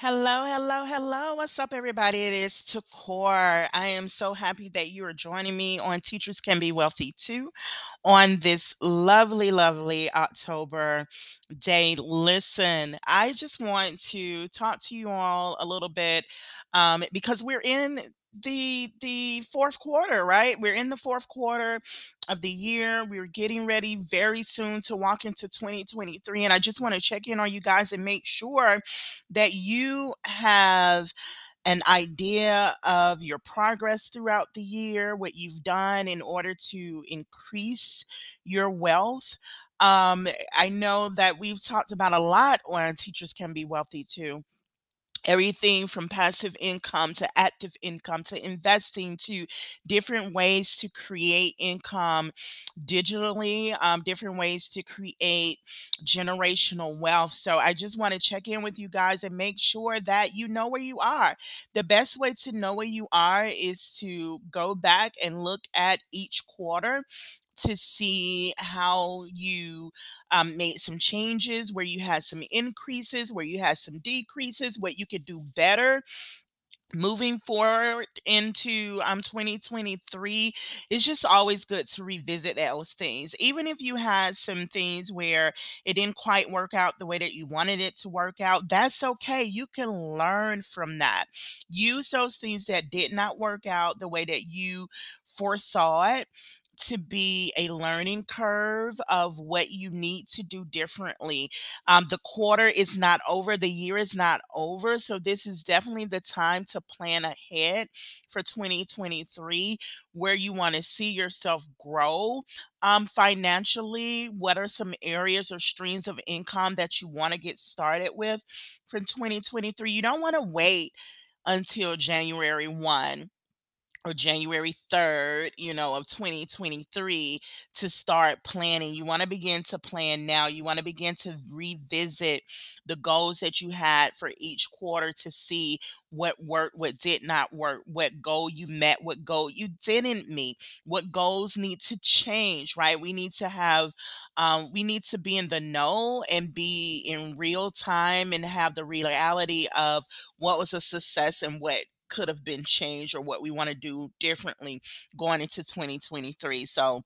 Hello, hello, hello. What's up, everybody? It is Thakore. I am so happy that you are joining me on Teachers Can Be Wealthy too on this lovely, lovely October day. Listen, I just want to talk to you all a little bit um, because we're in the the fourth quarter right? We're in the fourth quarter of the year. We're getting ready very soon to walk into 2023 and i just want to check in on you guys and make sure that you have an idea of your progress throughout the year, what you've done in order to increase your wealth. Um, I know that we've talked about a lot on Teachers Can Be Wealthy too everything from passive income to active income to investing to different ways to create income digitally um, different ways to create generational wealth. So i just want to check in with you guys and make sure that you know where you are. The best way to know where you are is to go back and look at each quarter to see how you um, made some changes, where you had some increases, where you had some decreases, what you could do better moving forward into um 2023 it's just always good to revisit those things even if you had some things where it didn't quite work out the way that you wanted it to work out that's okay you can learn from that. Use those things that did not work out the way that you foresaw it to be a learning curve of what you need to do differently. Um, the quarter is not over, the year is not over. So, this is definitely the time to plan ahead for 2023 where you want to see yourself grow um, financially. What are some areas or streams of income that you want to get started with for 2023? You don't want to wait until January 1 or January 3rd, you know, of 2023 to start planning. You want to begin to plan now. You want to begin to revisit the goals that you had for each quarter to see what worked, what did not work, what goal you met, what goal you didn't meet, what goals need to change, right? We need to have, um, we need to be in the know and be in real time and have the reality of what was a success and what could have been changed or what we want to do differently going into 2023. So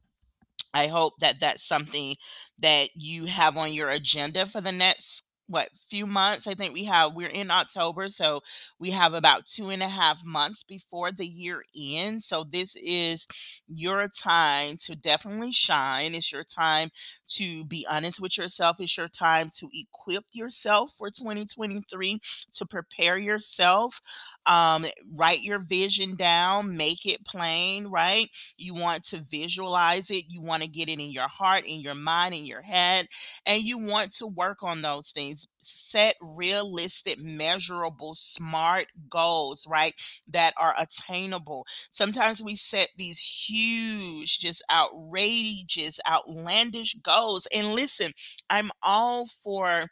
I hope that that's something that you have on your agenda for the next what few months i think we have we're in october so we have about two and a half months before the year ends so this is your time to definitely shine it's your time to be honest with yourself it's your time to equip yourself for 2023 to prepare yourself um, write your vision down, make it plain, right? You want to visualize it, you want to get it in your heart, in your mind, in your head, and you want to work on those things. Set realistic, measurable, smart goals, right? That are attainable. Sometimes we set these huge, just outrageous, outlandish goals. And listen, I'm all for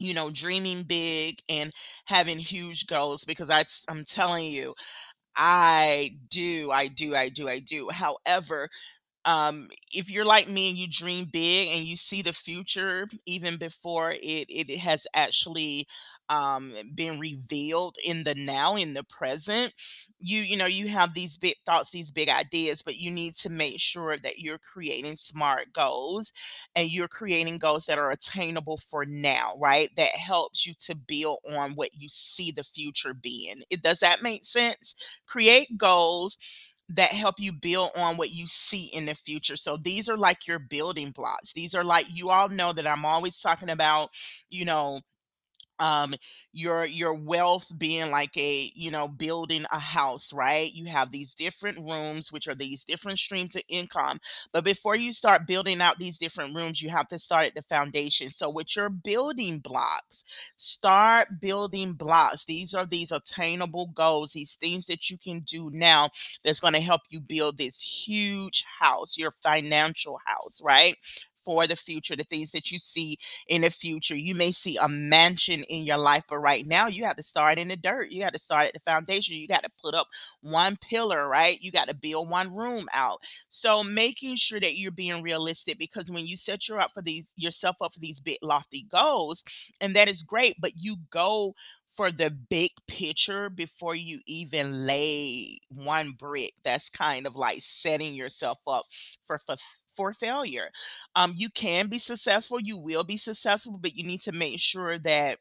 you know, dreaming big and having huge goals because I, I'm telling you, I do, I do, I do, I do. However, um, if you're like me and you dream big and you see the future even before it it has actually um, been revealed in the now in the present you you know you have these big thoughts these big ideas but you need to make sure that you're creating smart goals and you're creating goals that are attainable for now right? That helps you to build on what you see the future being. It does that make sense? Create goals that help you build on what you see in the future. So these are like your building blocks. These are like you all know that I'm always talking about, you know, um your your wealth being like a you know building a house right? You have these different rooms which are these different streams of income but before you start building out these different rooms you have to start at the foundation. So with your building blocks start building blocks. These are these attainable goals these things that you can do now that's going to help you build this huge house your financial house right for the future, the things that you see in the future. You may see a mansion in your life, but right now you have to start in the dirt. You got to start at the foundation. You got to put up one pillar, right? You got to build one room out. So making sure that you're being realistic because when you set your up for these yourself up for these big lofty goals, and that is great, but you go for the big picture before you even lay one brick. That's kind of like setting yourself up for for, for failure. Um, you can be successful, you will be successful, but you need to make sure that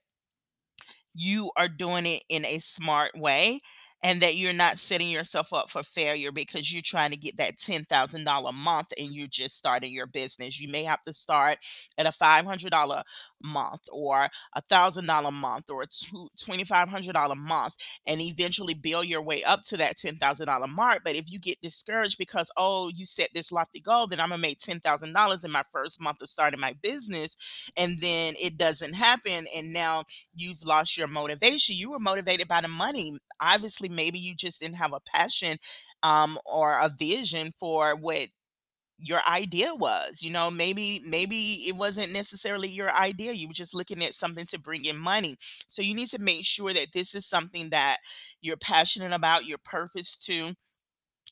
you are doing it in a smart way and that you're not setting yourself up for failure because you're trying to get that $10,000 a month and you're just starting your business. You may have to start at a $500 month or a $1,000 month or a $2,500 month and eventually build your way up to that $10,000 mark. But if you get discouraged because, oh, you set this lofty goal, then I'm to make $10,000 in my first month of starting my business, and then it doesn't happen, and now you've lost your motivation. You were motivated by the money. Obviously, maybe you just didn't have a passion um, or a vision for what your idea was you know maybe maybe it wasn't necessarily your idea you were just looking at something to bring in money. So you need to make sure that this is something that you're passionate about your purpose to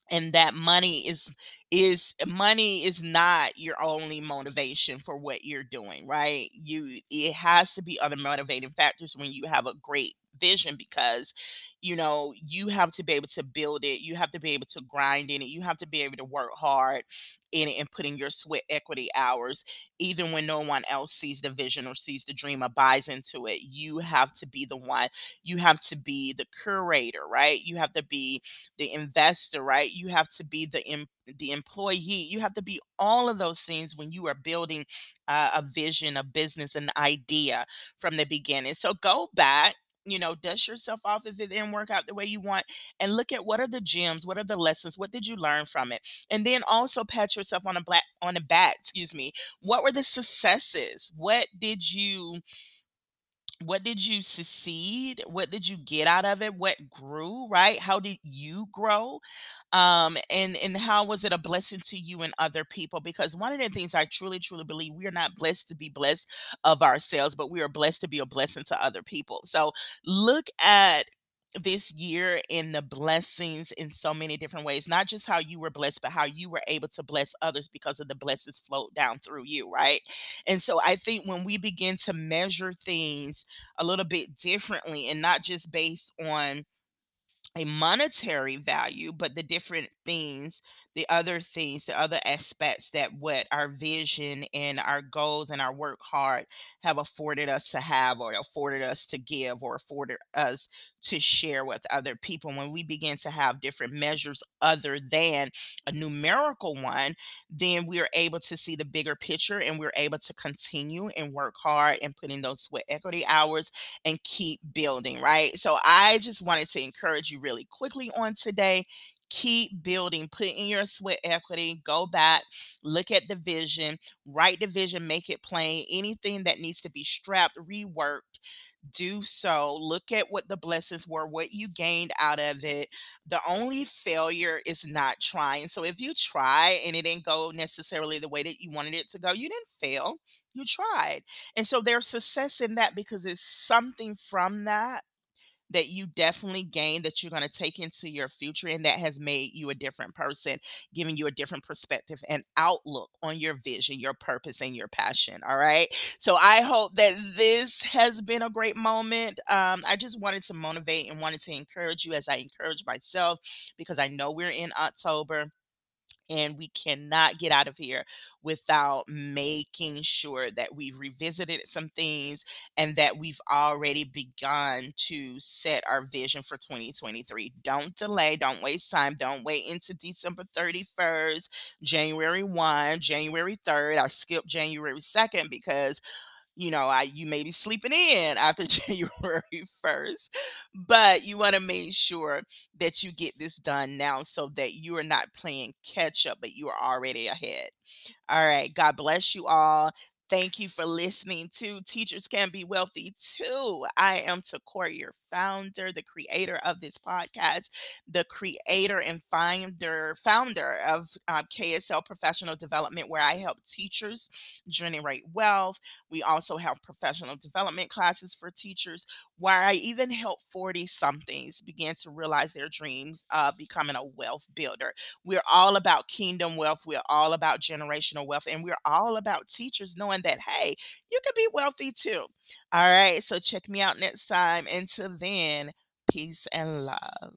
and that money is is money is not your only motivation for what you're doing right? You it has to be other motivating factors when you have a great vision because you know you have to be able to build it you have to be able to grind in it you have to be able to work hard in it and put in your sweat equity hours even when no one else sees the vision or sees the dream or buys into it you have to be the one you have to be the curator right? You have to be the investor right? You have to be the em- the employee you have to be all of those things when you are building uh, a vision a business an idea from the beginning. So go back you know, dust yourself off if it didn't work out the way you want and look at what are the gems, what are the lessons, what did you learn from it? And then also pat yourself on a black on the back, excuse me. What were the successes? What did you what did you succeed? What did you get out of it? What grew, right? How did you grow? Um, and and how was it a blessing to you and other people? Because one of the things I truly, truly believe we are not blessed to be blessed of ourselves, but we are blessed to be a blessing to other people. So look at this year in the blessings in so many different ways not just how you were blessed but how you were able to bless others because of the blessings flowed down through you right? And so i think when we begin to measure things a little bit differently and not just based on a monetary value, but the different things, the other things, the other aspects that what our vision and our goals and our work hard have afforded us to have or afforded us to give or afforded us to share with other people. When we begin to have different measures other than a numerical one, then we are able to see the bigger picture and we're able to continue and work hard and put in those sweat equity hours and keep building, right? So I just wanted to encourage you really quickly on today keep building put in your sweat equity go back look at the vision write the vision make it plain anything that needs to be strapped reworked do so. Look at what the blessings were, what you gained out of it. The only failure is not trying. So if you try and it didn't go necessarily the way that you wanted it to go, you didn't fail. You tried. And so there's success in that because it's something from that that you definitely gained that you're going to take into your future and that has made you a different person, giving you a different perspective and outlook on your vision, your purpose, and your passion. All right. So I hope that this has been a great moment. Um, I just wanted to motivate and wanted to encourage you as I encourage myself because I know we're in October and we cannot get out of here without making sure that we've revisited some things and that we've already begun to set our vision for 2023. Don't delay, don't waste time, don't wait into December 31st, January 1, January 3rd. I skipped January 2nd because you know, I you may be sleeping in after January 1st, but you want to make sure that you get this done now so that you are not playing catch up, but you are already ahead. All right. God bless you all. Thank you for listening to Teachers Can Be Wealthy Too. I am Takora, your founder, the creator of this podcast, the creator and founder founder of uh, KSL Professional Development, where I help teachers generate wealth. We also have professional development classes for teachers, where I even help 40 somethings begin to realize their dreams of becoming a wealth builder. We're all about kingdom wealth. We're all about generational wealth. And we're all about teachers knowing that, hey, you could be wealthy too. All right. So check me out next time. Until then, peace and love.